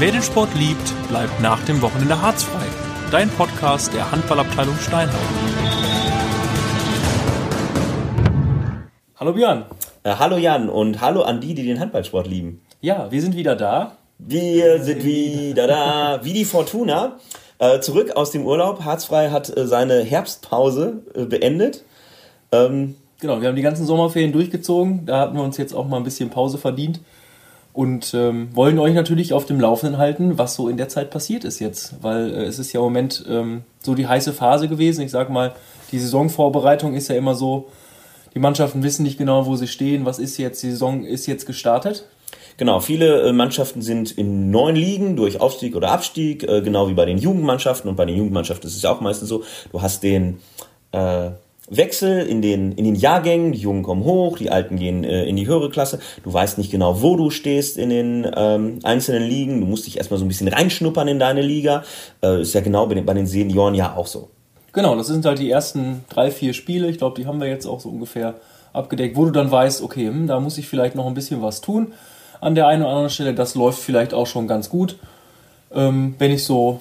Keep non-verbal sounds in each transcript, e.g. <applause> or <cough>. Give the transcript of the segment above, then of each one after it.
Wer den Sport liebt, bleibt nach dem Wochenende harzfrei. Dein Podcast der Handballabteilung Steinhausen. Hallo Björn. Äh, hallo Jan und hallo an die, die den Handballsport lieben. Ja, wir sind wieder da. Wir sind wieder da, wie die Fortuna. Äh, zurück aus dem Urlaub. Harzfrei hat äh, seine Herbstpause äh, beendet. Ähm, genau, wir haben die ganzen Sommerferien durchgezogen. Da hatten wir uns jetzt auch mal ein bisschen Pause verdient und ähm, wollen euch natürlich auf dem Laufenden halten, was so in der Zeit passiert ist jetzt, weil äh, es ist ja im Moment ähm, so die heiße Phase gewesen. Ich sag mal, die Saisonvorbereitung ist ja immer so, die Mannschaften wissen nicht genau, wo sie stehen, was ist jetzt, die Saison ist jetzt gestartet. Genau, viele äh, Mannschaften sind in neuen Ligen durch Aufstieg oder Abstieg, äh, genau wie bei den Jugendmannschaften. Und bei den Jugendmannschaften ist es ja auch meistens so, du hast den äh, Wechsel in den, in den Jahrgängen, die Jungen kommen hoch, die Alten gehen äh, in die höhere Klasse. Du weißt nicht genau, wo du stehst in den ähm, einzelnen Ligen. Du musst dich erstmal so ein bisschen reinschnuppern in deine Liga. Äh, ist ja genau bei den, bei den Senioren ja auch so. Genau, das sind halt die ersten drei, vier Spiele. Ich glaube, die haben wir jetzt auch so ungefähr abgedeckt, wo du dann weißt, okay, hm, da muss ich vielleicht noch ein bisschen was tun an der einen oder anderen Stelle. Das läuft vielleicht auch schon ganz gut. Ähm, wenn ich so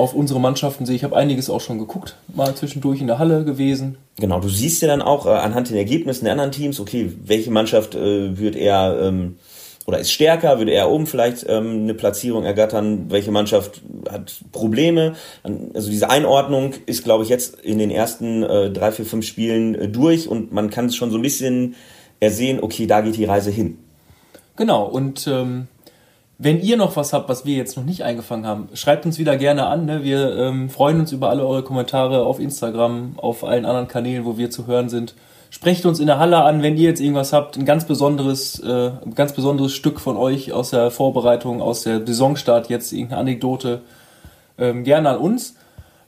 auf unsere Mannschaften sehe. Ich habe einiges auch schon geguckt, mal zwischendurch in der Halle gewesen. Genau, du siehst ja dann auch äh, anhand den Ergebnissen der anderen Teams, okay, welche Mannschaft äh, wird eher ähm, oder ist stärker, würde eher oben vielleicht ähm, eine Platzierung ergattern, welche Mannschaft hat Probleme. Also diese Einordnung ist, glaube ich, jetzt in den ersten äh, drei, vier, fünf Spielen äh, durch und man kann es schon so ein bisschen ersehen, okay, da geht die Reise hin. Genau, und ähm, wenn ihr noch was habt, was wir jetzt noch nicht eingefangen haben, schreibt uns wieder gerne an. Ne? Wir ähm, freuen uns über alle eure Kommentare auf Instagram, auf allen anderen Kanälen, wo wir zu hören sind. Sprecht uns in der Halle an, wenn ihr jetzt irgendwas habt, ein ganz besonderes, äh, ganz besonderes Stück von euch aus der Vorbereitung, aus der Saisonstart, jetzt irgendeine Anekdote, ähm, gerne an uns.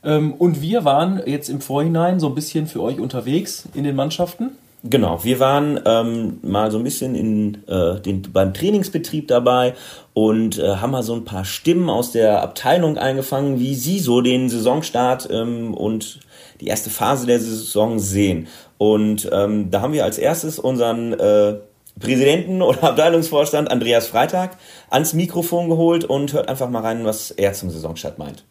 Ähm, und wir waren jetzt im Vorhinein so ein bisschen für euch unterwegs in den Mannschaften Genau, wir waren ähm, mal so ein bisschen in, äh, den, beim Trainingsbetrieb dabei und äh, haben mal so ein paar Stimmen aus der Abteilung eingefangen, wie sie so den Saisonstart ähm, und die erste Phase der Saison sehen. Und ähm, da haben wir als erstes unseren äh, Präsidenten oder <laughs> Abteilungsvorstand Andreas Freitag ans Mikrofon geholt und hört einfach mal rein, was er zum Saisonstart meint.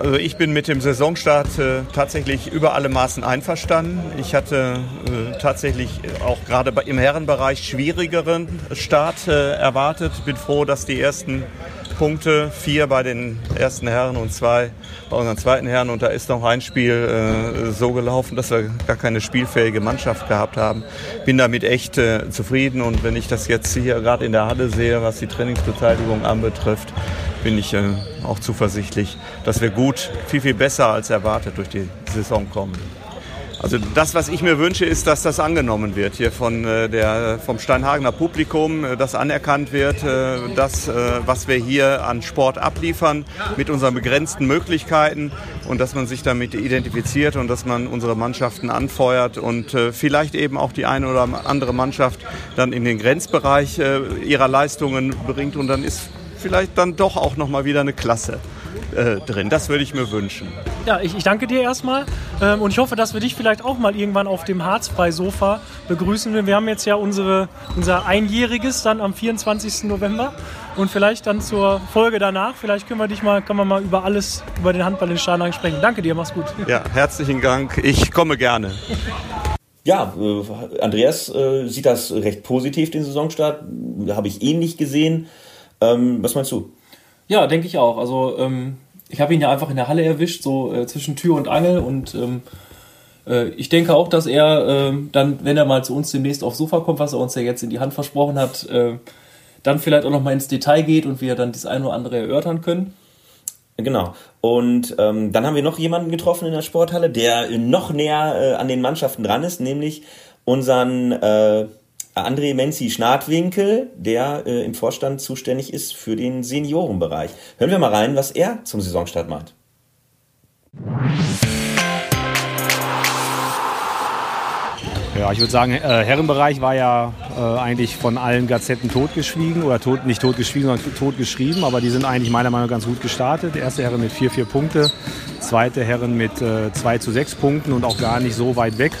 Also ich bin mit dem Saisonstart äh, tatsächlich über alle Maßen einverstanden. Ich hatte äh, tatsächlich auch gerade im Herrenbereich schwierigeren Start äh, erwartet. Bin froh, dass die ersten Punkte, vier bei den ersten Herren und zwei bei unseren zweiten Herren. Und da ist noch ein Spiel äh, so gelaufen, dass wir gar keine spielfähige Mannschaft gehabt haben. Bin damit echt äh, zufrieden. Und wenn ich das jetzt hier gerade in der Halle sehe, was die Trainingsbeteiligung anbetrifft, bin ich äh, auch zuversichtlich, dass wir gut, viel, viel besser als erwartet durch die Saison kommen. Also das, was ich mir wünsche, ist, dass das angenommen wird hier von äh, der, vom Steinhagener Publikum, äh, dass anerkannt wird, äh, das, äh, was wir hier an Sport abliefern mit unseren begrenzten Möglichkeiten und dass man sich damit identifiziert und dass man unsere Mannschaften anfeuert und äh, vielleicht eben auch die eine oder andere Mannschaft dann in den Grenzbereich äh, ihrer Leistungen bringt und dann ist vielleicht dann doch auch noch mal wieder eine Klasse äh, drin. Das würde ich mir wünschen. Ja, ich, ich danke dir erstmal ähm, und ich hoffe, dass wir dich vielleicht auch mal irgendwann auf dem Harzfrei-Sofa begrüßen. Wir haben jetzt ja unsere, unser Einjähriges dann am 24. November und vielleicht dann zur Folge danach. Vielleicht können wir dich mal, können wir mal über alles, über den Handball in Starnhagen sprechen. Danke dir, mach's gut. Ja, herzlichen Dank. Ich komme gerne. Ja, äh, Andreas äh, sieht das recht positiv, den Saisonstart. Habe ich ähnlich gesehen. Ähm, was meinst du? Ja, denke ich auch. Also ähm, ich habe ihn ja einfach in der Halle erwischt, so äh, zwischen Tür und Angel und ähm, äh, ich denke auch, dass er äh, dann, wenn er mal zu uns demnächst aufs Sofa kommt, was er uns ja jetzt in die Hand versprochen hat, äh, dann vielleicht auch noch mal ins Detail geht und wir dann das eine oder andere erörtern können. Genau. Und ähm, dann haben wir noch jemanden getroffen in der Sporthalle, der noch näher äh, an den Mannschaften dran ist, nämlich unseren äh, André Menzi-Schnadwinkel, der äh, im Vorstand zuständig ist für den Seniorenbereich. Hören wir mal rein, was er zum Saisonstart meint. Ja, ich würde sagen, äh, Herrenbereich war ja äh, eigentlich von allen Gazetten totgeschwiegen oder tot, nicht totgeschwiegen, sondern totgeschrieben, aber die sind eigentlich meiner Meinung nach ganz gut gestartet. Erste Herren mit 4, 4 Punkte, zweite Herren mit äh, 2 zu 6 Punkten und auch gar nicht so weit weg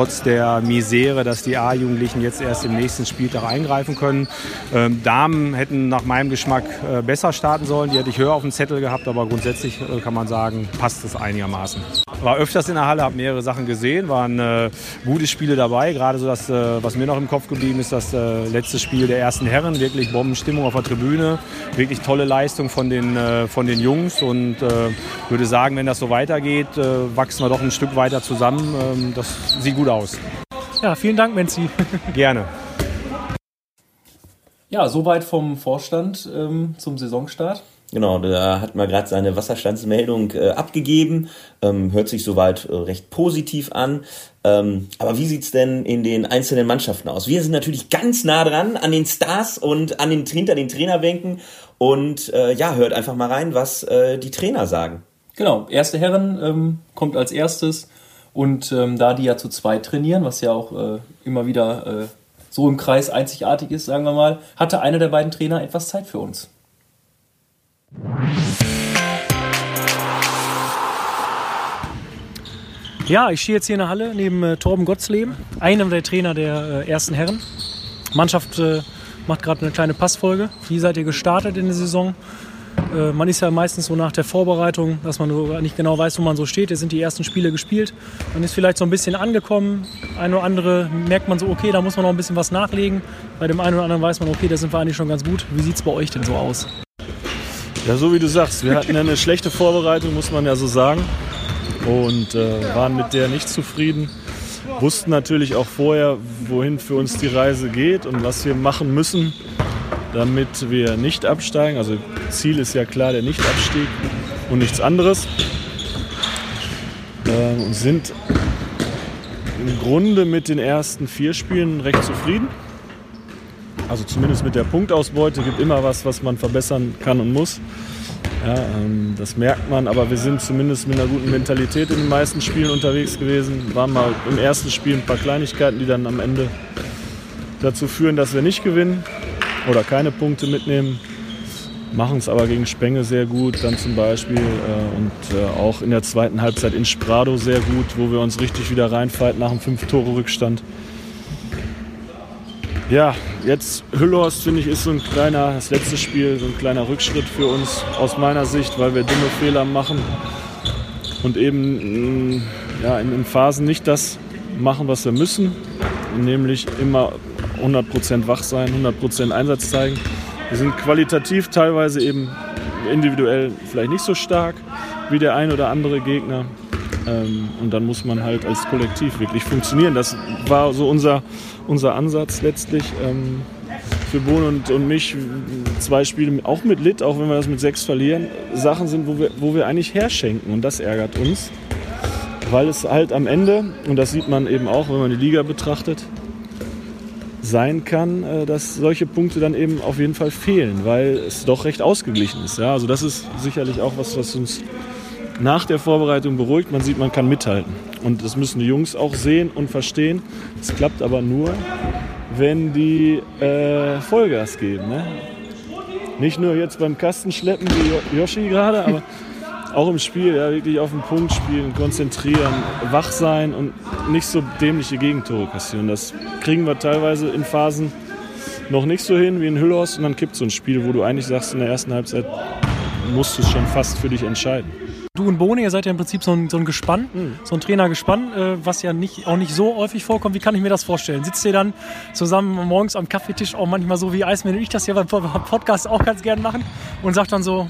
trotz der Misere, dass die A-Jugendlichen jetzt erst im nächsten Spieltag eingreifen können. Ähm, Damen hätten nach meinem Geschmack äh, besser starten sollen. Die hätte ich höher auf dem Zettel gehabt, aber grundsätzlich äh, kann man sagen, passt es einigermaßen. War öfters in der Halle, habe mehrere Sachen gesehen, waren äh, gute Spiele dabei. Gerade so das, äh, was mir noch im Kopf geblieben ist, das äh, letzte Spiel der ersten Herren. Wirklich Bombenstimmung auf der Tribüne, wirklich tolle Leistung von den, äh, von den Jungs und würde sagen, wenn das so weitergeht, wachsen wir doch ein Stück weiter zusammen. Ähm, das sieht gut aus. Ja, vielen Dank, Menzi. <laughs> Gerne. Ja, soweit vom Vorstand ähm, zum Saisonstart. Genau, da hat man gerade seine Wasserstandsmeldung äh, abgegeben. Ähm, hört sich soweit äh, recht positiv an. Ähm, aber wie sieht's denn in den einzelnen Mannschaften aus? Wir sind natürlich ganz nah dran an den Stars und an den, hinter den Trainerbänken. Und äh, ja, hört einfach mal rein, was äh, die Trainer sagen. Genau, erste Herren ähm, kommt als erstes. Und ähm, da die ja zu zweit trainieren, was ja auch äh, immer wieder äh, so im Kreis einzigartig ist, sagen wir mal, hatte einer der beiden Trainer etwas Zeit für uns. Ja, ich stehe jetzt hier in der Halle neben äh, Torben Gottsleben, einem der Trainer der äh, ersten Herren. Mannschaft äh, macht gerade eine kleine Passfolge. Wie seid ihr gestartet in der Saison? Äh, man ist ja meistens so nach der Vorbereitung, dass man nicht genau weiß, wo man so steht. Jetzt sind die ersten Spiele gespielt. Man ist vielleicht so ein bisschen angekommen. Ein oder andere merkt man so, okay, da muss man noch ein bisschen was nachlegen. Bei dem einen oder anderen weiß man, okay, da sind wir eigentlich schon ganz gut. Wie sieht es bei euch denn so aus? Ja, so wie du sagst, wir hatten eine schlechte Vorbereitung, muss man ja so sagen. Und äh, waren mit der nicht zufrieden. Wussten natürlich auch vorher, wohin für uns die Reise geht und was wir machen müssen, damit wir nicht absteigen. Also Ziel ist ja klar der Nichtabstieg und nichts anderes. Äh, und sind im Grunde mit den ersten vier Spielen recht zufrieden. Also zumindest mit der Punktausbeute gibt immer was, was man verbessern kann und muss. Ja, ähm, das merkt man, aber wir sind zumindest mit einer guten Mentalität in den meisten Spielen unterwegs gewesen. Waren mal im ersten Spiel ein paar Kleinigkeiten, die dann am Ende dazu führen, dass wir nicht gewinnen oder keine Punkte mitnehmen. Machen es aber gegen Spenge sehr gut, dann zum Beispiel. Äh, und äh, auch in der zweiten Halbzeit in Sprado sehr gut, wo wir uns richtig wieder reinfalten nach einem Fünf-Tore-Rückstand. Ja, jetzt Hüllhorst finde ich ist so ein kleiner, das letzte Spiel, so ein kleiner Rückschritt für uns aus meiner Sicht, weil wir dumme Fehler machen und eben mm, ja, in, in Phasen nicht das machen, was wir müssen, nämlich immer 100% wach sein, 100% Einsatz zeigen. Wir sind qualitativ teilweise eben individuell vielleicht nicht so stark wie der ein oder andere Gegner. Ähm, und dann muss man halt als Kollektiv wirklich funktionieren. Das war so unser, unser Ansatz letztlich. Ähm, für Bohn und, und mich zwei Spiele auch mit Lit, auch wenn wir das mit sechs verlieren, Sachen sind, wo wir, wo wir eigentlich herschenken. Und das ärgert uns. Weil es halt am Ende, und das sieht man eben auch, wenn man die Liga betrachtet, sein kann, äh, dass solche Punkte dann eben auf jeden Fall fehlen, weil es doch recht ausgeglichen ist. Ja, also das ist sicherlich auch was, was uns nach der Vorbereitung beruhigt. Man sieht, man kann mithalten. Und das müssen die Jungs auch sehen und verstehen. Es klappt aber nur, wenn die äh, Vollgas geben. Ne? Nicht nur jetzt beim Kastenschleppen wie Yoshi gerade, aber auch im Spiel, ja, wirklich auf den Punkt spielen, konzentrieren, wach sein und nicht so dämliche Gegentore kassieren. Das kriegen wir teilweise in Phasen noch nicht so hin wie in Hüllhorst und dann kippt so ein Spiel, wo du eigentlich sagst, in der ersten Halbzeit musst du es schon fast für dich entscheiden. Du und Bohne, ihr seid ja im Prinzip so ein, so ein Gespann, mhm. so ein Trainergespann, äh, was ja nicht, auch nicht so häufig vorkommt. Wie kann ich mir das vorstellen? Sitzt ihr dann zusammen morgens am Kaffeetisch auch manchmal so wie Eismann und ich das ja beim Podcast auch ganz gern machen und sagt dann so,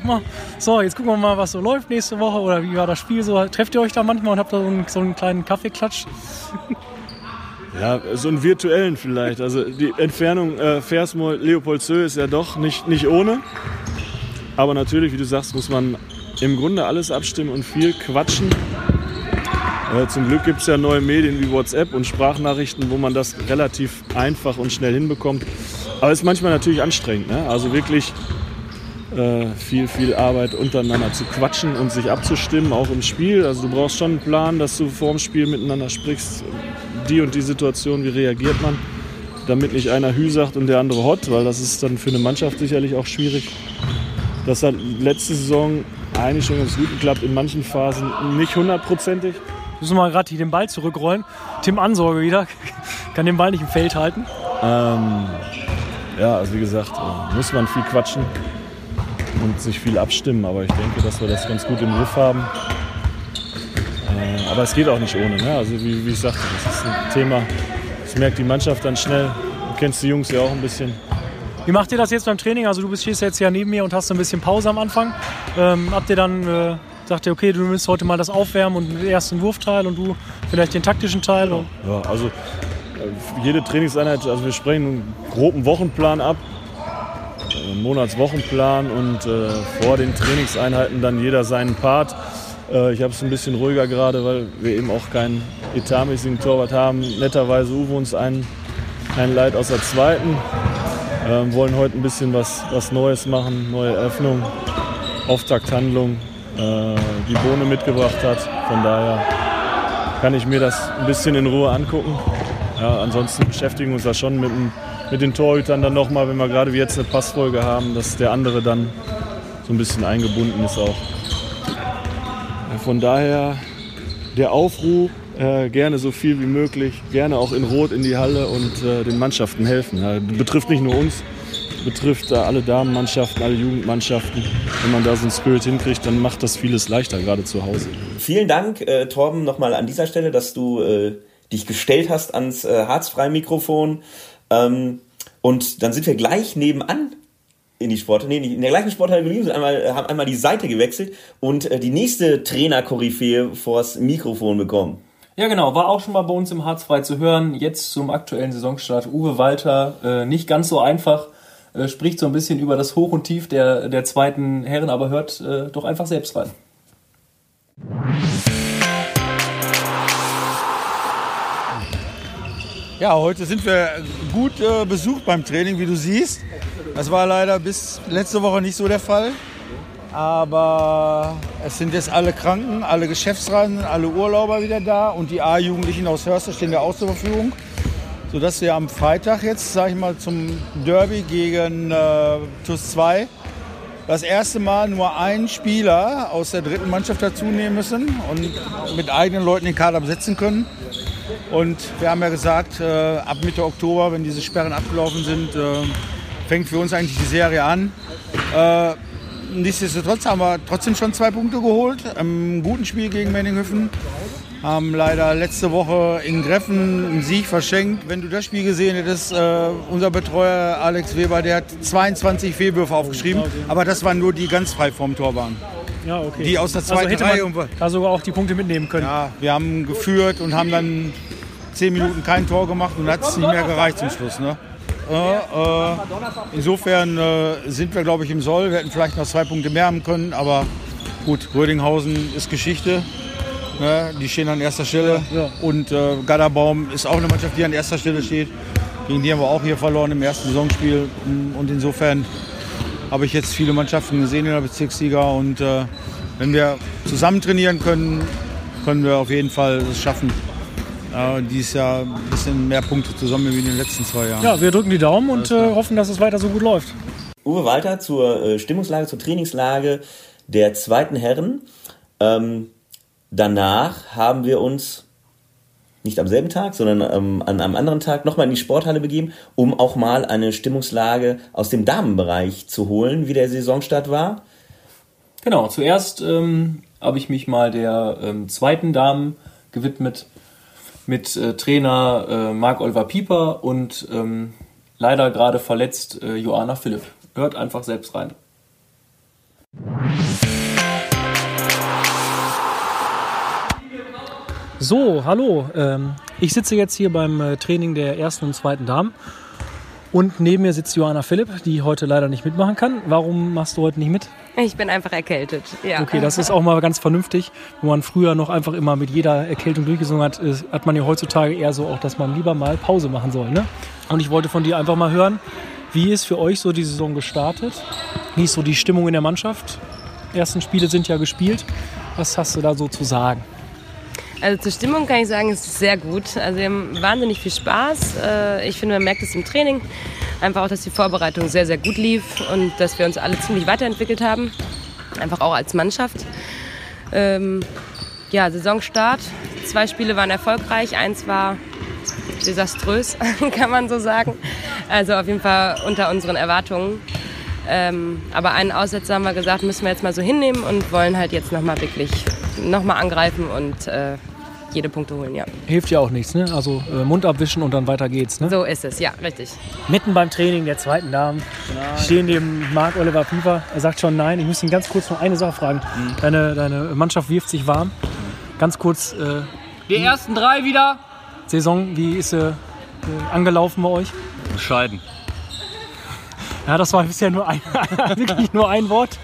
so, jetzt gucken wir mal, was so läuft nächste Woche oder wie war das Spiel so. Trefft ihr euch da manchmal und habt da so einen, so einen kleinen Kaffeeklatsch? Ja, so einen virtuellen vielleicht. Also die Entfernung äh, Versmoor-Leopoldshöhe ist ja doch nicht, nicht ohne. Aber natürlich, wie du sagst, muss man im Grunde alles abstimmen und viel quatschen. Äh, zum Glück gibt es ja neue Medien wie WhatsApp und Sprachnachrichten, wo man das relativ einfach und schnell hinbekommt. Aber es ist manchmal natürlich anstrengend. Ne? Also wirklich äh, viel, viel Arbeit untereinander zu quatschen und sich abzustimmen, auch im Spiel. Also du brauchst schon einen Plan, dass du vor dem Spiel miteinander sprichst. Die und die Situation, wie reagiert man? Damit nicht einer Hü sagt und der andere Hot, weil das ist dann für eine Mannschaft sicherlich auch schwierig. Das hat letzte Saison eigentlich schon ganz gut geklappt, in manchen Phasen nicht hundertprozentig. Müssen wir mal gerade den Ball zurückrollen. Tim Ansorge wieder. <laughs> Kann den Ball nicht im Feld halten. Ähm, ja, also wie gesagt, äh, muss man viel quatschen und sich viel abstimmen. Aber ich denke, dass wir das ganz gut im Griff haben. Äh, aber es geht auch nicht ohne. Ne? Also wie, wie ich sagte, das ist ein Thema, das merkt die Mannschaft dann schnell. Du kennst die Jungs ja auch ein bisschen. Wie macht ihr das jetzt beim Training? Also du bist stehst jetzt ja neben mir und hast ein bisschen Pause am Anfang. Ähm, habt ihr dann äh, sagt ihr, okay, du nimmst heute mal das Aufwärmen und den ersten Wurfteil und du vielleicht den taktischen Teil? Ja, also äh, jede Trainingseinheit, also wir sprechen einen groben Wochenplan ab, einen Monatswochenplan und äh, vor den Trainingseinheiten dann jeder seinen Part. Äh, ich habe es ein bisschen ruhiger gerade, weil wir eben auch keinen etatmäßigen Torwart haben. Netterweise Uwe uns einen, einen Leid aus der zweiten. Ähm, wollen heute ein bisschen was, was Neues machen, neue Eröffnung, Auftakthandlung, äh, die Bohne mitgebracht hat. Von daher kann ich mir das ein bisschen in Ruhe angucken. Ja, ansonsten beschäftigen wir uns da schon mit, mit den Torhütern dann nochmal, wenn wir gerade wie jetzt eine Passfolge haben, dass der andere dann so ein bisschen eingebunden ist auch. Von daher der Aufruf, äh, gerne so viel wie möglich, gerne auch in Rot in die Halle und äh, den Mannschaften helfen. Ja, betrifft nicht nur uns, betrifft äh, alle Damenmannschaften, alle Jugendmannschaften. Wenn man da so einen Spirit hinkriegt, dann macht das vieles leichter, gerade zu Hause. Vielen Dank, äh, Torben, nochmal an dieser Stelle, dass du äh, dich gestellt hast ans äh, Harzfrei-Mikrofon. Ähm, und dann sind wir gleich nebenan in die Sporthalle, nee, in der gleichen Sporthalle geblieben, sind einmal, haben einmal die Seite gewechselt und äh, die nächste Trainer-Koryphäe vors Mikrofon bekommen. Ja, genau, war auch schon mal bei uns im Harzfrei zu hören. Jetzt zum aktuellen Saisonstart. Uwe Walter, äh, nicht ganz so einfach, äh, spricht so ein bisschen über das Hoch und Tief der, der zweiten Herren, aber hört äh, doch einfach selbst rein. Ja, heute sind wir gut äh, besucht beim Training, wie du siehst. Das war leider bis letzte Woche nicht so der Fall. Aber es sind jetzt alle Kranken, alle Geschäftsreisenden, alle Urlauber wieder da und die A-Jugendlichen aus Hörste stehen ja auch zur Verfügung. Sodass wir am Freitag jetzt, sage ich mal, zum Derby gegen äh, TUS 2 das erste Mal nur einen Spieler aus der dritten Mannschaft dazu nehmen müssen und mit eigenen Leuten den Kader besetzen können. Und wir haben ja gesagt, äh, ab Mitte Oktober, wenn diese Sperren abgelaufen sind, äh, fängt für uns eigentlich die Serie an. Äh, nichtsdestotrotz haben wir trotzdem schon zwei Punkte geholt. Im guten Spiel gegen Menninghöfen. Haben leider letzte Woche in Greffen einen Sieg verschenkt. Wenn du das Spiel gesehen hättest, äh, unser Betreuer Alex Weber, der hat 22 Fehlwürfe aufgeschrieben. Aber das waren nur die ganz frei vom Tor waren. Ja, okay. Die aus der zweiten also hätte Reihe. man da sogar auch die Punkte mitnehmen können. Ja, wir haben geführt und haben dann zehn Minuten kein Tor gemacht und hat es nicht mehr gereicht zum Schluss. Ne? Äh, insofern äh, sind wir, glaube ich, im Soll. Wir hätten vielleicht noch zwei Punkte mehr haben können, aber gut, Rödinghausen ist Geschichte. Ne? Die stehen an erster Stelle. Und äh, Gadderbaum ist auch eine Mannschaft, die an erster Stelle steht. Gegen die haben wir auch hier verloren im ersten Saisonspiel. Und insofern habe ich jetzt viele Mannschaften gesehen in der Bezirksliga. Und äh, wenn wir zusammen trainieren können, können wir auf jeden Fall es schaffen, äh, dieses Jahr ein bisschen mehr Punkte zu sammeln wie in den letzten zwei Jahren. Ja, wir drücken die Daumen und äh, hoffen, dass es weiter so gut läuft. Uwe Walter zur äh, Stimmungslage, zur Trainingslage der zweiten Herren. Ähm, danach haben wir uns nicht am selben Tag, sondern ähm, an einem anderen Tag nochmal in die Sporthalle begeben, um auch mal eine Stimmungslage aus dem Damenbereich zu holen, wie der Saisonstart war. Genau, zuerst ähm, habe ich mich mal der ähm, zweiten Damen gewidmet mit äh, Trainer äh, Marc-Oliver Pieper und ähm, leider gerade verletzt äh, Joanna Philipp. Hört einfach selbst rein. So, hallo. Ähm, ich sitze jetzt hier beim äh, Training der ersten und zweiten Damen. Und neben mir sitzt Johanna Philipp, die heute leider nicht mitmachen kann. Warum machst du heute nicht mit? Ich bin einfach erkältet. Ja. Okay, das ist auch mal ganz vernünftig. Wo man früher noch einfach immer mit jeder Erkältung durchgesungen hat, ist, hat man ja heutzutage eher so auch, dass man lieber mal Pause machen soll. Ne? Und ich wollte von dir einfach mal hören, wie ist für euch so die Saison gestartet? Wie ist so die Stimmung in der Mannschaft? Die ersten Spiele sind ja gespielt. Was hast du da so zu sagen? Also zur Stimmung kann ich sagen, es ist sehr gut. Also wir haben wahnsinnig viel Spaß. Äh, Ich finde, man merkt es im Training. Einfach auch, dass die Vorbereitung sehr, sehr gut lief und dass wir uns alle ziemlich weiterentwickelt haben. Einfach auch als Mannschaft. Ähm, ja, Saisonstart. Zwei Spiele waren erfolgreich, eins war desaströs, <laughs> kann man so sagen. Also auf jeden Fall unter unseren Erwartungen. Ähm, aber einen Aussetzer haben wir gesagt, müssen wir jetzt mal so hinnehmen und wollen halt jetzt nochmal wirklich nochmal angreifen und äh, jede Punkte holen, ja. Hilft ja auch nichts, ne? Also äh, Mund abwischen und dann weiter geht's, ne? So ist es, ja, richtig. Mitten beim Training der zweiten Damen stehen neben Marc Oliver Pieper. Er sagt schon nein. Ich muss ihn ganz kurz noch eine Sache fragen. Deine, deine Mannschaft wirft sich warm. Ganz kurz, äh, Die ersten drei wieder. Saison, wie ist sie äh, angelaufen bei euch? Bescheiden. Ja, das war bisher nur ein, <laughs> wirklich nur ein Wort.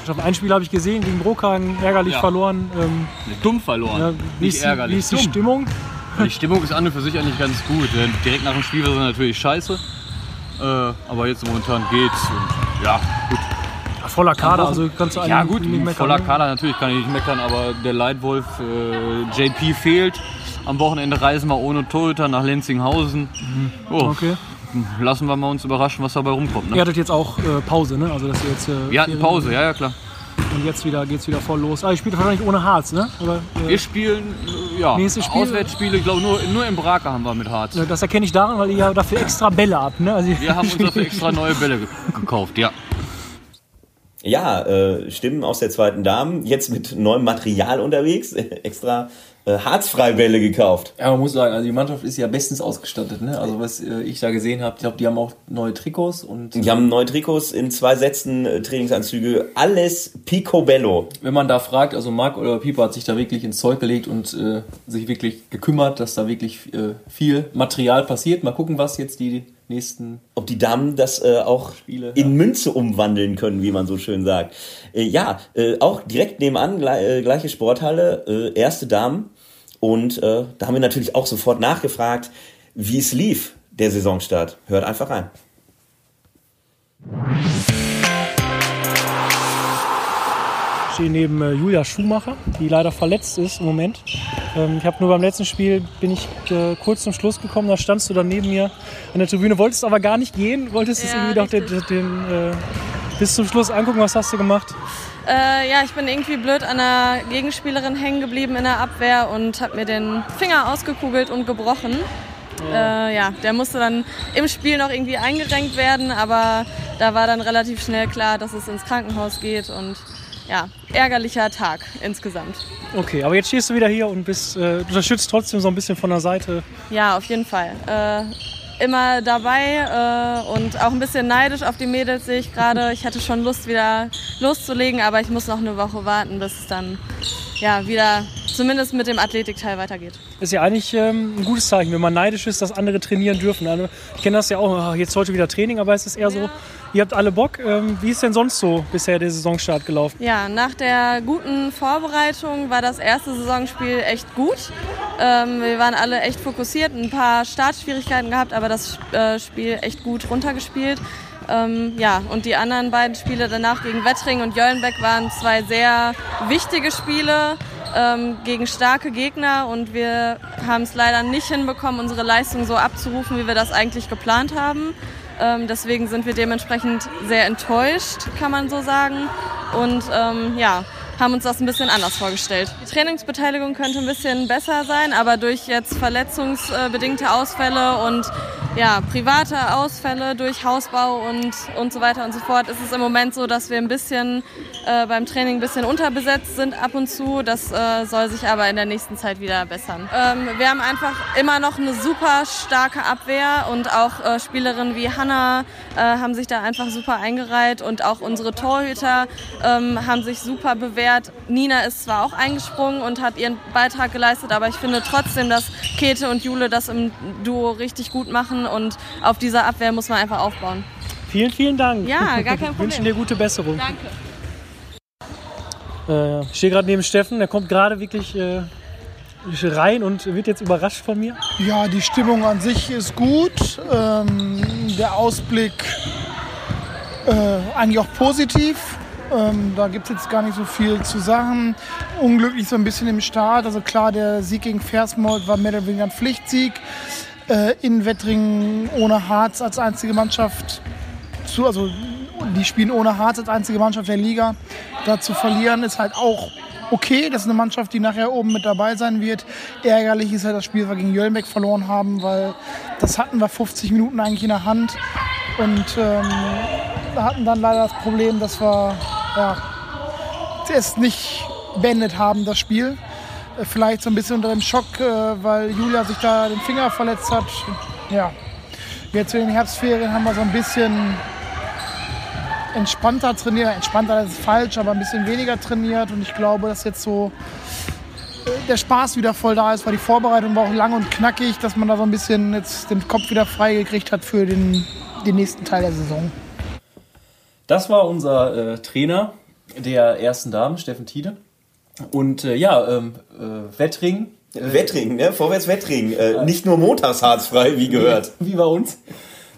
Ich glaube, ein Spiel habe ich gesehen, gegen Brockhagen, ärgerlich Ja. verloren. Ähm, Dumm verloren. ja, wie, Nicht ist die, ärgerlich. wie ist die Dumm. Stimmung? Die Stimmung ist an und für sich eigentlich ganz gut. Denn Direkt nach dem Spiel war es natürlich scheiße. Äh, aber jetzt momentan geht's. Und ja, gut. Ja, voller Kader, also kannst du Ja eigentlich gut, nicht meckern, voller ne? Kader natürlich kann ich nicht meckern, aber der Leitwolf äh, JP fehlt. Am Wochenende reisen wir ohne Torhüter nach Lenzinghausen. Oh, Mhm. Okay. Lassen wir mal uns überraschen, was dabei rumkommt. Ne? Ihr hattet jetzt auch äh, Pause, ne? Also, dass ihr jetzt, äh, Wir hatten Pause, ja, ja klar. Und jetzt wieder, geht's wieder voll los. Ah, ihr spielt wahrscheinlich ohne Harz, ne? Oder, äh, Wir spielen, äh, ja, Nächstes Spiel? Auswärtsspiele, ich glaube nur, nur im Brake haben wir mit Harz. das erkenne ich daran, weil ihr ja dafür extra Bälle habt, ne? Also, Wir haben uns dafür <laughs> extra neue Bälle ge gekauft, ja. Ja, äh, Stimmen aus der zweiten Damen, jetzt mit neuem Material unterwegs, <laughs> extra äh, Harzfreibälle gekauft. Ja, man muss sagen, also die Mannschaft ist ja bestens ausgestattet. Ne? Also was äh, ich da gesehen habe, ich glaube, die haben auch neue Trikots und Die haben neue Trikots in zwei Sätzen, äh, Trainingsanzüge, alles picobello. wenn man da fragt, also Marc oder Pieper hat sich da wirklich ins Zeug gelegt und äh, sich wirklich gekümmert, dass da wirklich äh, viel Material passiert. Mal gucken, was jetzt die nächsten Ob die Damen das äh, auch Spiele, in Münze umwandeln können, wie man so schön sagt. Äh, ja, äh, auch direkt nebenan, gle äh, gleiche Sporthalle, äh, erste Damen. Und äh, da haben wir natürlich auch sofort nachgefragt, wie es lief, der Saisonstart. Hört einfach rein. Ich stehe neben äh, Julia Schumacher, die leider verletzt ist im Moment. Ähm, ich habe nur beim letzten Spiel bin ich äh, kurz zum Schluss gekommen, da standst du dann neben mir an der Tribüne, wolltest aber gar nicht gehen, wolltest es Ja, irgendwie doch den, den, äh, bis zum Schluss angucken. Was hast du gemacht? Äh, ja, ich bin irgendwie blöd an der Gegenspielerin hängen geblieben in der Abwehr und habe mir den Finger ausgekugelt und gebrochen. Äh, ja, der musste dann im Spiel noch irgendwie eingerenkt werden, aber da war dann relativ schnell klar, dass es ins Krankenhaus geht und ja, ärgerlicher Tag insgesamt. Okay, aber jetzt stehst du wieder hier und bist, äh, du unterstützt trotzdem so ein bisschen von der Seite. Ja, auf jeden Fall. Äh, immer dabei äh, und auch ein bisschen neidisch auf die Mädels sehe ich gerade. Ich hatte schon Lust, wieder loszulegen, aber ich muss noch eine Woche warten, bis es dann ja, wieder zumindest mit dem Athletikteil weitergeht. Ist ja eigentlich ähm, ein gutes Zeichen, wenn man neidisch ist, dass andere trainieren dürfen. Also, ich kenne das ja auch, oh, jetzt heute wieder Training, aber es ist eher so, ihr habt alle Bock. Ähm, wie ist denn sonst so bisher der Saisonstart gelaufen? Ja, nach der guten Vorbereitung war das erste Saisonspiel echt gut. Ähm, wir waren alle echt fokussiert, ein paar Startschwierigkeiten gehabt, aber das äh, Spiel echt gut runtergespielt. Ähm, ja, und die anderen beiden Spiele danach gegen Wettring und Jöllenbeck waren zwei sehr wichtige Spiele ähm, gegen starke Gegner und wir haben es leider nicht hinbekommen, unsere Leistung so abzurufen, wie wir das eigentlich geplant haben. Ähm, deswegen sind wir dementsprechend sehr enttäuscht, kann man so sagen. Und ähm, ja, haben uns das ein bisschen anders vorgestellt. Die Trainingsbeteiligung könnte ein bisschen besser sein, aber durch jetzt verletzungsbedingte Ausfälle und ja, private Ausfälle durch Hausbau und, und so weiter und so fort ist es im Moment so, dass wir ein bisschen äh, beim Training ein bisschen unterbesetzt sind ab und zu. Das äh, soll sich aber in der nächsten Zeit wieder bessern. Ähm, wir haben einfach immer noch eine super starke Abwehr und auch äh, Spielerinnen wie Hanna äh, haben sich da einfach super eingereiht und auch unsere Torhüter ähm, haben sich super bewährt. Nina ist zwar auch eingesprungen und hat ihren Beitrag geleistet, aber ich finde trotzdem, dass Käthe und Jule das im Duo richtig gut machen und auf dieser Abwehr muss man einfach aufbauen. Vielen, vielen Dank. Ja, gar kein <laughs> Problem. Wünschen dir gute Besserung. Danke. Äh, ich stehe gerade neben Steffen, der kommt gerade wirklich äh, rein und wird jetzt überrascht von mir. Ja, die Stimmung an sich ist gut. Ähm, der Ausblick äh, eigentlich auch positiv. Ähm, da gibt es jetzt gar nicht so viel zu sagen. Unglücklich so ein bisschen im Start. Also klar, der Sieg gegen Versmold war mehr oder weniger ein Pflichtsieg. Äh, in Wettringen ohne Harz als einzige Mannschaft zu, also die spielen ohne Harz als einzige Mannschaft der Liga. Da zu verlieren ist halt auch okay. Das ist eine Mannschaft, die nachher oben mit dabei sein wird. Ärgerlich ist ja das Spiel, was wir gegen Jöllenbeck verloren haben, weil das hatten wir 50 Minuten eigentlich in der Hand. Und ähm, hatten dann leider das Problem, dass wir ja, es nicht beendet haben, das Spiel. Äh, Vielleicht so ein bisschen unter dem Schock, äh, weil Julia sich da den Finger verletzt hat. Ja, jetzt in den Herbstferien haben wir so ein bisschen entspannter trainiert. Entspannter ist falsch, aber ein bisschen weniger trainiert. Und ich glaube, dass jetzt so äh, der Spaß wieder voll da ist, weil die Vorbereitung war auch lang und knackig, dass man da so ein bisschen jetzt den Kopf wieder frei gekriegt hat für den, den nächsten Teil der Saison. Das war unser äh, Trainer der ersten Damen, Steffen Tiede. Und äh, ja, ähm, äh, Wettring. Äh, Wettring, ne? Vorwärts Wettring. Äh, nicht nur montags harzfrei, wie gehört. Wie bei uns.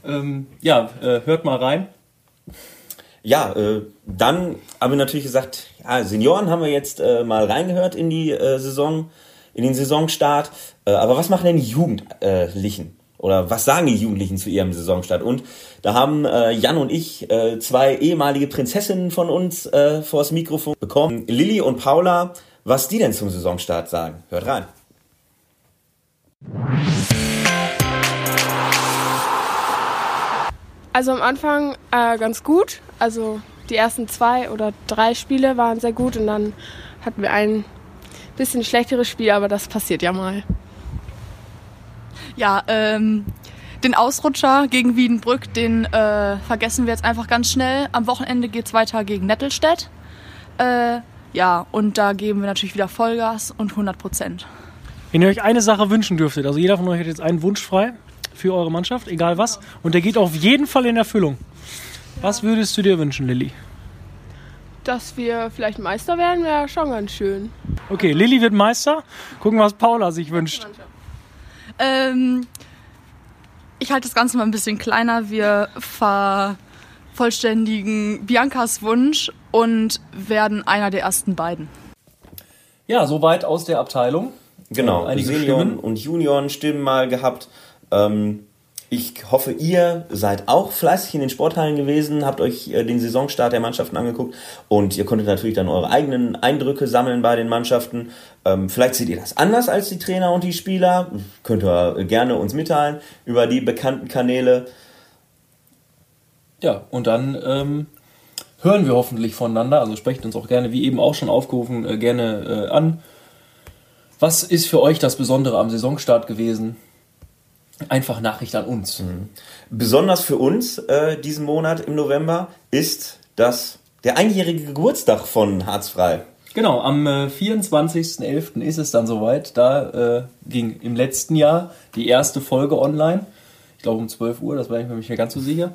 Ähm, ja, äh, hört mal rein. Ja, äh, dann haben wir natürlich gesagt, ja, Senioren haben wir jetzt mal reingehört in die Saison, in den Saisonstart. Aber was machen denn die Jugendlichen? Oder was sagen die Jugendlichen zu ihrem Saisonstart? Und da haben äh, Jan und ich äh, zwei ehemalige Prinzessinnen von uns äh, vors Mikrofon bekommen. Lilly und Paula, was die denn zum Saisonstart sagen. Hört rein. Also am Anfang äh, ganz gut. Also die ersten zwei oder drei Spiele waren sehr gut und dann hatten wir ein bisschen schlechteres Spiel, aber das passiert ja mal. Ja, ähm, den Ausrutscher gegen Wiedenbrück, den äh, vergessen wir jetzt einfach ganz schnell. Am Wochenende geht's weiter gegen Nettelstedt. Äh, ja, und da geben wir natürlich wieder Vollgas und 100 Prozent. Wenn ihr euch eine Sache wünschen dürftet, also jeder von euch hat jetzt einen Wunsch frei für eure Mannschaft, egal was, und der geht auf jeden Fall in Erfüllung. Was würdest du dir wünschen, Lilly? Dass wir vielleicht Meister werden, wäre schon ganz schön. Okay, Lilly wird Meister. Gucken, was Paula sich wünscht. Ähm, ich halte das Ganze mal ein bisschen kleiner. Wir vervollständigen Biancas Wunsch und werden einer der ersten beiden. Ja, soweit aus der Abteilung. Genau, Einige Senioren Stimmen. und Junioren-Stimmen mal gehabt. Ähm, ich hoffe, ihr seid auch fleißig in den Sporthallen gewesen, habt euch äh, den Saisonstart der Mannschaften angeguckt und ihr konntet natürlich dann eure eigenen Eindrücke sammeln bei den Mannschaften. Ähm, vielleicht seht ihr das anders als die Trainer und die Spieler. Könnt ihr gerne uns mitteilen über die bekannten Kanäle. Ja, und dann ähm, hören wir hoffentlich voneinander. Also sprecht uns auch gerne, wie eben auch schon aufgerufen, äh, gerne äh, an. Was ist für euch das Besondere am Saisonstart gewesen? Einfach Nachricht an uns. Besonders für uns äh, diesen Monat im November ist das der einjährige Geburtstag von Harzfrei. Genau, am äh, 24.11. ist es dann soweit. Da äh, ging im letzten Jahr die erste Folge online. Ich glaube um 12 Uhr, das war ich mir nicht mehr ganz so sicher.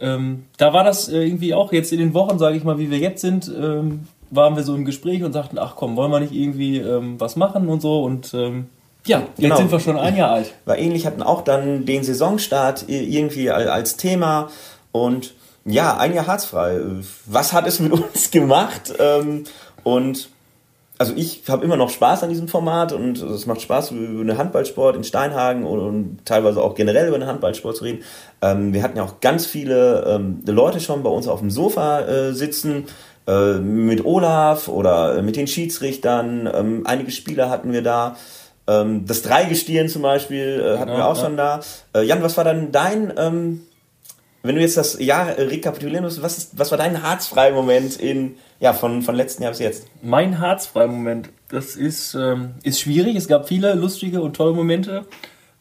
Ähm, da war das äh, irgendwie auch jetzt in den Wochen, sage ich mal, wie wir jetzt sind, ähm, waren wir so im Gespräch und sagten, ach komm, wollen wir nicht irgendwie ähm, was machen und so. Und ähm, ja, jetzt Genau. sind wir schon ein Jahr alt. War ähnlich, hatten auch dann den Saisonstart irgendwie al- als Thema und ja, ein Jahr harzfrei. Was hat es mit <laughs> uns gemacht? Ähm, Und also ich habe immer noch Spaß an diesem Format und es macht Spaß, über den Handballsport in Steinhagen und, und teilweise auch generell über den Handballsport zu reden. Ähm, wir hatten ja auch ganz viele ähm, Leute schon bei uns auf dem Sofa äh, sitzen, äh, mit Olaf oder äh, mit den Schiedsrichtern. Ähm, einige Spieler hatten wir da. Ähm, das Dreigestirn zum Beispiel äh, hatten Genau, wir auch ja. schon da. Äh, Jan, was war dann dein, ähm, wenn du jetzt das Jahr rekapitulieren musst, was, ist, was war dein Harzfrei-Moment in, ja, von, von letzten Jahr bis jetzt? Mein Harzfrei-Moment, das ist, ähm, ist schwierig. Es gab viele lustige und tolle Momente.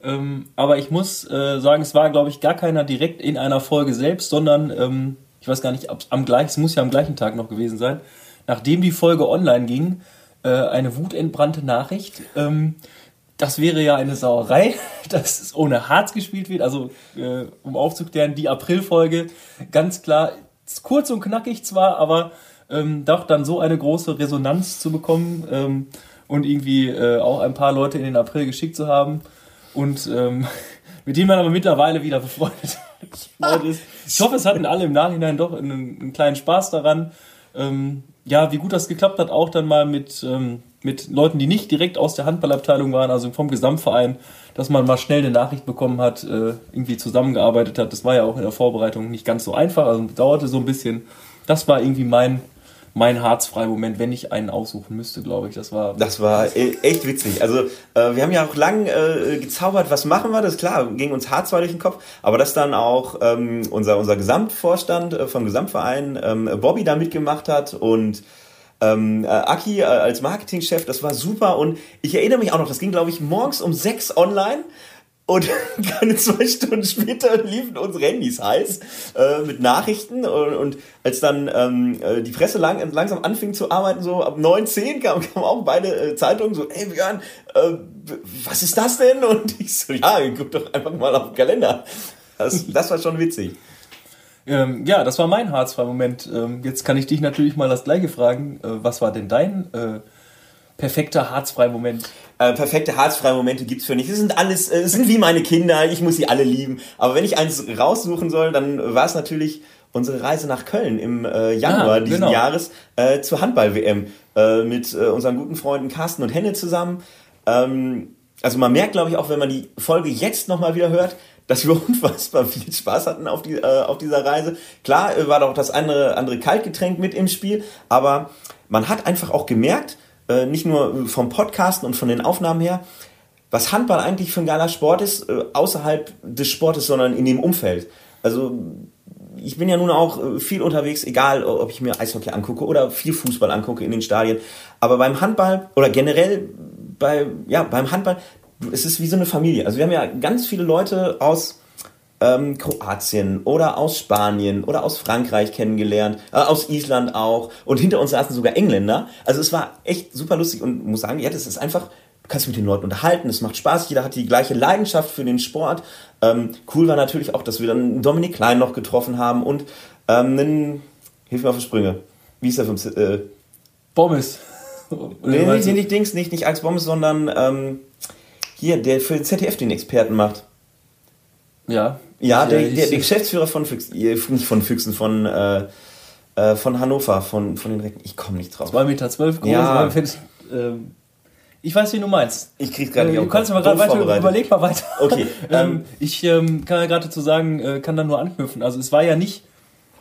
Ähm, aber ich muss äh, sagen, es war, glaube ich, gar keiner direkt in einer Folge selbst, sondern ähm, ich weiß gar nicht, ob am gleichen, es muss ja am gleichen Tag noch gewesen sein, nachdem die Folge online ging, äh, eine wutentbrannte Nachricht. Ähm, das wäre ja eine Sauerei, <laughs> dass es ohne Harz gespielt wird. Also, äh, um aufzuklären, die Aprilfolge, ganz klar, kurz und knackig zwar, aber ähm, doch dann so eine große Resonanz zu bekommen ähm, und irgendwie äh, auch ein paar Leute in den April geschickt zu haben und ähm, <laughs> mit denen man aber mittlerweile wieder befreundet <laughs> befreundet ist. Ich hoffe, es hatten alle im Nachhinein doch einen, einen kleinen Spaß daran. Ähm, ja, wie gut das geklappt hat, auch dann mal mit, ähm, mit Leuten, die nicht direkt aus der Handballabteilung waren, also vom Gesamtverein, dass man mal schnell eine Nachricht bekommen hat, äh, irgendwie zusammengearbeitet hat. Das war ja auch in der Vorbereitung nicht ganz so einfach, also dauerte so ein bisschen. Das war irgendwie mein, mein Harzfrei-Moment, wenn ich einen aussuchen müsste, glaube ich. Das war. Das war e- echt witzig. Also äh, wir haben ja auch lang äh, gezaubert, was machen wir? Das klar, ging uns Harz durch den Kopf, aber dass dann auch ähm, unser, unser Gesamtvorstand äh, vom Gesamtverein ähm, Bobby da mitgemacht hat und ähm, äh, Aki äh, als Marketingchef, das war super und ich erinnere mich auch noch, das ging glaube ich morgens um sechs online und <laughs> keine zwei Stunden später liefen unsere Handys heiß äh, mit Nachrichten und, und als dann ähm, äh, die Presse lang, langsam anfing zu arbeiten, so ab 9, 10 kamen kam auch beide äh, Zeitungen so, ey Björn, äh, was ist das denn? Und <laughs> ich so, ja, guck doch einfach mal auf den Kalender. Das, das war schon witzig. Ähm, ja, das war mein Harzfrei-Moment. Ähm, jetzt kann ich dich natürlich mal das Gleiche fragen. Äh, was war denn dein äh, perfekter Harzfrei-Moment? Äh, perfekte harzfreie Momente gibt's für nicht. Es sind alles, äh, es sind wie meine Kinder, ich muss sie alle lieben. Aber wenn ich eins raussuchen soll, dann war es natürlich unsere Reise nach Köln im äh, Januar Ah, diesen genau. Jahres äh, zur Handball-WM äh, mit äh, unseren guten Freunden Carsten und Henne zusammen. Ähm, also man merkt, glaube ich, auch wenn man die Folge jetzt nochmal wieder hört, dass wir <laughs> unfassbar viel Spaß hatten auf, die, äh, auf dieser Reise. Klar äh, war doch das andere, andere Kaltgetränk mit im Spiel, aber man hat einfach auch gemerkt, äh, nicht nur vom Podcasten und von den Aufnahmen her, was Handball eigentlich für ein geiler Sport ist, äh, außerhalb des Sportes, sondern in dem Umfeld. Also ich bin ja nun auch äh, viel unterwegs, egal ob ich mir Eishockey angucke oder viel Fußball angucke in den Stadien. Aber beim Handball oder generell bei, ja, beim Handball, es ist wie so eine Familie. Also wir haben ja ganz viele Leute aus ähm, Kroatien oder aus Spanien oder aus Frankreich kennengelernt, äh, aus Island auch. Und hinter uns saßen sogar Engländer. Also es war echt super lustig und muss sagen, ja, das ist einfach, du kannst mit den Leuten unterhalten, es macht Spaß, jeder hat die gleiche Leidenschaft für den Sport. Ähm, cool war natürlich auch, dass wir dann Dominik Klein noch getroffen haben und ähm, einen, hilf mir auf die Sprünge. Wie ist der vom äh, Bommes. Nee, nicht, nicht Dings, nicht, nicht Alex Bommes, sondern ähm, hier, der für ZDF den Experten macht. Ja. Ja, der, der, der Geschäftsführer von Füchsen, nicht von Füchsen, von, äh, äh, von Hannover, von, von den Recken. Ich komme nicht drauf. 2,12 Meter zwölf groß. Ja. ähm, ich weiß, wie du meinst. Ich krieg's gerade Äh, nicht Du kannst mal gerade weiter, überleg mal weiter. Okay, <laughs> ähm, ich ähm, kann ja gerade dazu sagen, äh, kann da nur anknüpfen. Also es war ja nicht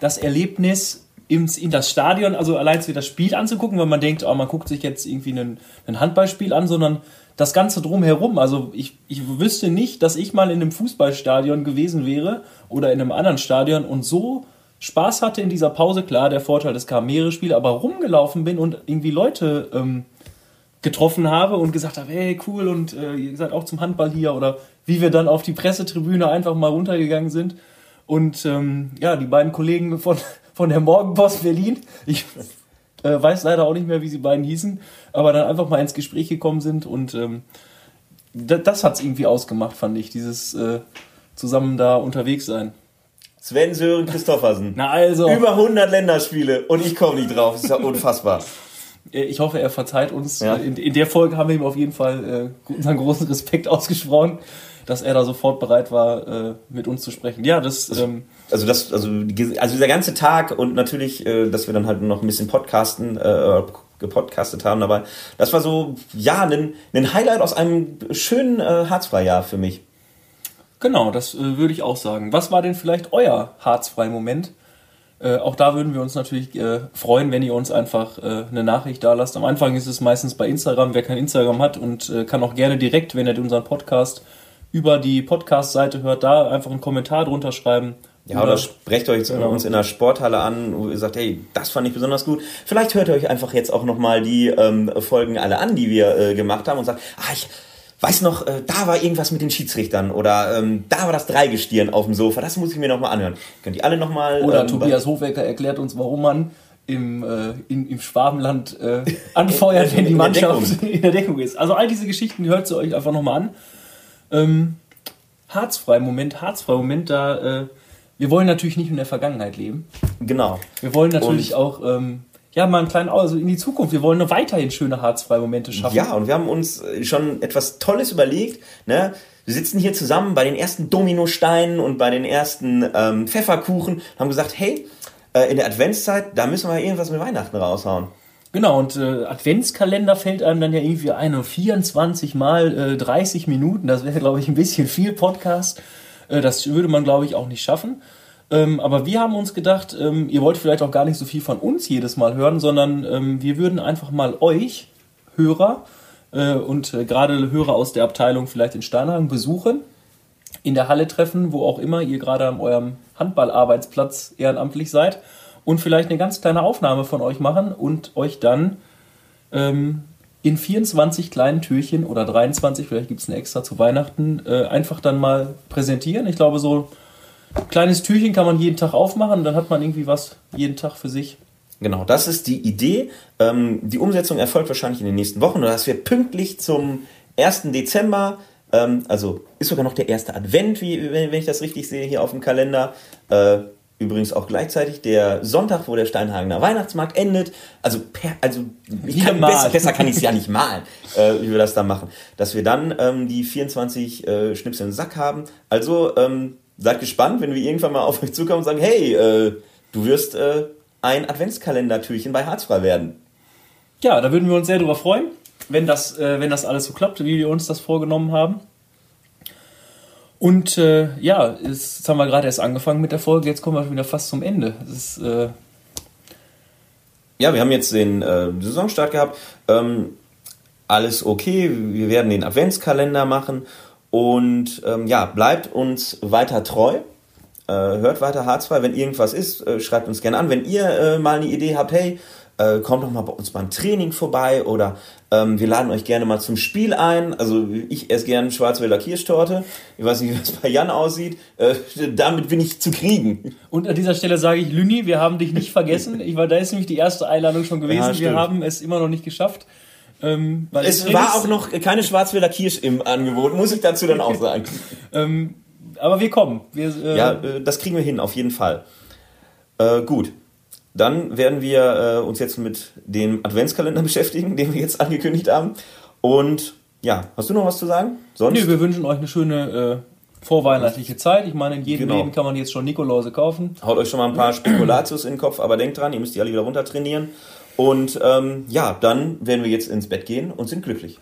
das Erlebnis, ins, in das Stadion, also allein sich das Spiel anzugucken, weil man denkt, oh, man guckt sich jetzt irgendwie einen, ein Handballspiel an, sondern das Ganze drumherum. Also ich, ich wüsste nicht, dass ich mal in einem Fußballstadion gewesen wäre oder in einem anderen Stadion und so Spaß hatte in dieser Pause. Klar, der Vorteil, es kamen mehrere Spiele, aber rumgelaufen bin und irgendwie Leute ähm, getroffen habe und gesagt habe, hey, cool und äh, ihr seid auch zum Handball hier oder wie wir dann auf die Pressetribüne einfach mal runtergegangen sind. Und ähm, ja, die beiden Kollegen von, von der Morgenpost Berlin, ich äh, weiß leider auch nicht mehr, wie sie beiden hießen, aber dann einfach mal ins Gespräch gekommen sind und ähm, das, hat es irgendwie ausgemacht, fand ich, dieses äh, zusammen da unterwegs sein. Sven Sören Christoffersen. Na also. Über 100 Länderspiele und ich komme nicht drauf. Das ist ja unfassbar. Äh, Ich hoffe, er verzeiht uns. Ja. In, in der Folge haben wir ihm auf jeden Fall äh, unseren großen Respekt <laughs> ausgesprochen, dass er da sofort bereit war, äh, mit uns zu sprechen. Ja, das. Ähm, Also das, also, also dieser ganze Tag und natürlich, äh, dass wir dann halt noch ein bisschen podcasten, äh, gepodcastet haben dabei. Das war so, ja, ein, ein Highlight aus einem schönen äh, Harzfreijahr für mich. Genau, das äh, würde ich auch sagen. Was war denn vielleicht euer Harzfrei-Moment? Äh, auch da würden wir uns natürlich äh, freuen, wenn ihr uns einfach äh, eine Nachricht da lasst. Am Anfang ist es meistens bei Instagram. Wer kein Instagram hat und äh, kann auch gerne direkt, wenn er unseren Podcast über die Podcast-Seite hört, da einfach einen Kommentar drunter schreiben. Ja, oder sprecht euch Genau. uns in der Sporthalle an, wo ihr sagt, hey, das fand ich besonders gut. Vielleicht hört ihr euch einfach jetzt auch nochmal die ähm, Folgen alle an, die wir äh, gemacht haben und sagt, ah, ich weiß noch, äh, da war irgendwas mit den Schiedsrichtern oder ähm, da war das Dreigestirn auf dem Sofa, das muss ich mir nochmal anhören. Könnt ihr alle nochmal... Oder ähm, Tobias Hofwecker erklärt uns, warum man im, äh, in, im Schwabenland äh, anfeuert, <laughs> wenn die Mannschaft <laughs> in der Deckung ist. Also all diese Geschichten hört ihr euch einfach nochmal an. Ähm, harzfrei Moment, harzfrei Moment, da äh, wir wollen natürlich nicht in der Vergangenheit leben. Genau. Wir wollen natürlich Und- auch ähm, ja mal einen kleinen also in die Zukunft. Wir wollen noch weiterhin schöne harzfreie Momente schaffen. Ja, und wir haben uns äh, schon etwas Tolles überlegt. Ne? Wir sitzen hier zusammen bei den ersten Dominosteinen und bei den ersten ähm, Pfefferkuchen und haben gesagt, hey, äh, in der Adventszeit, da müssen wir irgendwas mit Weihnachten raushauen. Genau, und äh, Adventskalender fällt einem dann ja irgendwie ein, und 24 mal äh, 30 Minuten, das wäre, glaube ich, ein bisschen viel Podcast. Äh, das würde man, glaube ich, auch nicht schaffen. Ähm, aber wir haben uns gedacht, ähm, ihr wollt vielleicht auch gar nicht so viel von uns jedes Mal hören, sondern ähm, wir würden einfach mal euch, Hörer äh, und äh, gerade Hörer aus der Abteilung vielleicht in Steinhagen besuchen, in der Halle treffen, wo auch immer ihr gerade an eurem Handballarbeitsplatz ehrenamtlich seid und vielleicht eine ganz kleine Aufnahme von euch machen und euch dann ähm, in 24 kleinen Türchen oder 23, vielleicht gibt es eine extra zu Weihnachten, äh, einfach dann mal präsentieren. Ich glaube, so ein kleines Türchen kann man jeden Tag aufmachen, dann hat man irgendwie was jeden Tag für sich. Genau, das ist die Idee. Ähm, die Umsetzung erfolgt wahrscheinlich in den nächsten Wochen, dass wir pünktlich zum 1. Dezember, ähm, also ist sogar noch der erste Advent, wie, wenn, ich das richtig sehe hier auf dem Kalender, äh, Übrigens auch gleichzeitig der Sonntag, wo der Steinhagener Weihnachtsmarkt endet. Also, per, also ich kann, besser, besser kann ich es ja nicht malen, äh, wie wir das da machen. Dass wir dann ähm, die 24 äh, Schnipsel im Sack haben. Also ähm, seid gespannt, wenn wir irgendwann mal auf euch zukommen und sagen, hey, äh, du wirst äh, ein Adventskalendertürchen bei Harzfrei werden. Ja, da würden wir uns sehr drüber freuen, wenn das, äh, wenn das alles so klappt, wie wir uns das vorgenommen haben. Und äh, ja, jetzt haben wir gerade erst angefangen mit der Folge, jetzt kommen wir wieder fast zum Ende. Ist, äh ja, wir haben jetzt den äh, Saisonstart gehabt. Ähm, alles okay, wir werden den Adventskalender machen und ähm, ja, bleibt uns weiter treu. Äh, hört weiter H2, wenn irgendwas ist, äh, schreibt uns gerne an. Wenn ihr äh, mal eine Idee habt, hey, äh, kommt doch mal bei uns beim Training vorbei oder ähm, wir laden euch gerne mal zum Spiel ein. Also ich esse gerne Schwarzwälder Kirschtorte. Ich weiß nicht, wie das bei Jan aussieht. Äh, damit bin ich zu kriegen. Und an dieser Stelle sage ich, Lüni, wir haben dich nicht vergessen. Ich war, da ist nämlich die erste Einladung schon gewesen. Ja, wir haben es immer noch nicht geschafft. Ähm, es war auch noch keine Schwarzwälder Kirsch im Angebot, muss ich dazu dann auch <laughs> sagen. ähm, aber wir kommen. Wir, äh ja, äh, das kriegen wir hin, auf jeden Fall. Äh, gut. Dann werden wir äh, uns jetzt mit dem Adventskalender <laughs> beschäftigen, den wir jetzt angekündigt haben. Und ja, hast du noch was zu sagen? Sonst? Nö, wir wünschen euch eine schöne äh, vorweihnachtliche Zeit. Ich meine, in jedem genau. Leben kann man jetzt schon Nikolause kaufen. Haut euch schon mal ein paar <clears throat> Spekulatius in den Kopf, aber denkt dran, ihr müsst die alle wieder runter trainieren. Und ähm, ja, dann werden wir jetzt ins Bett gehen und sind glücklich.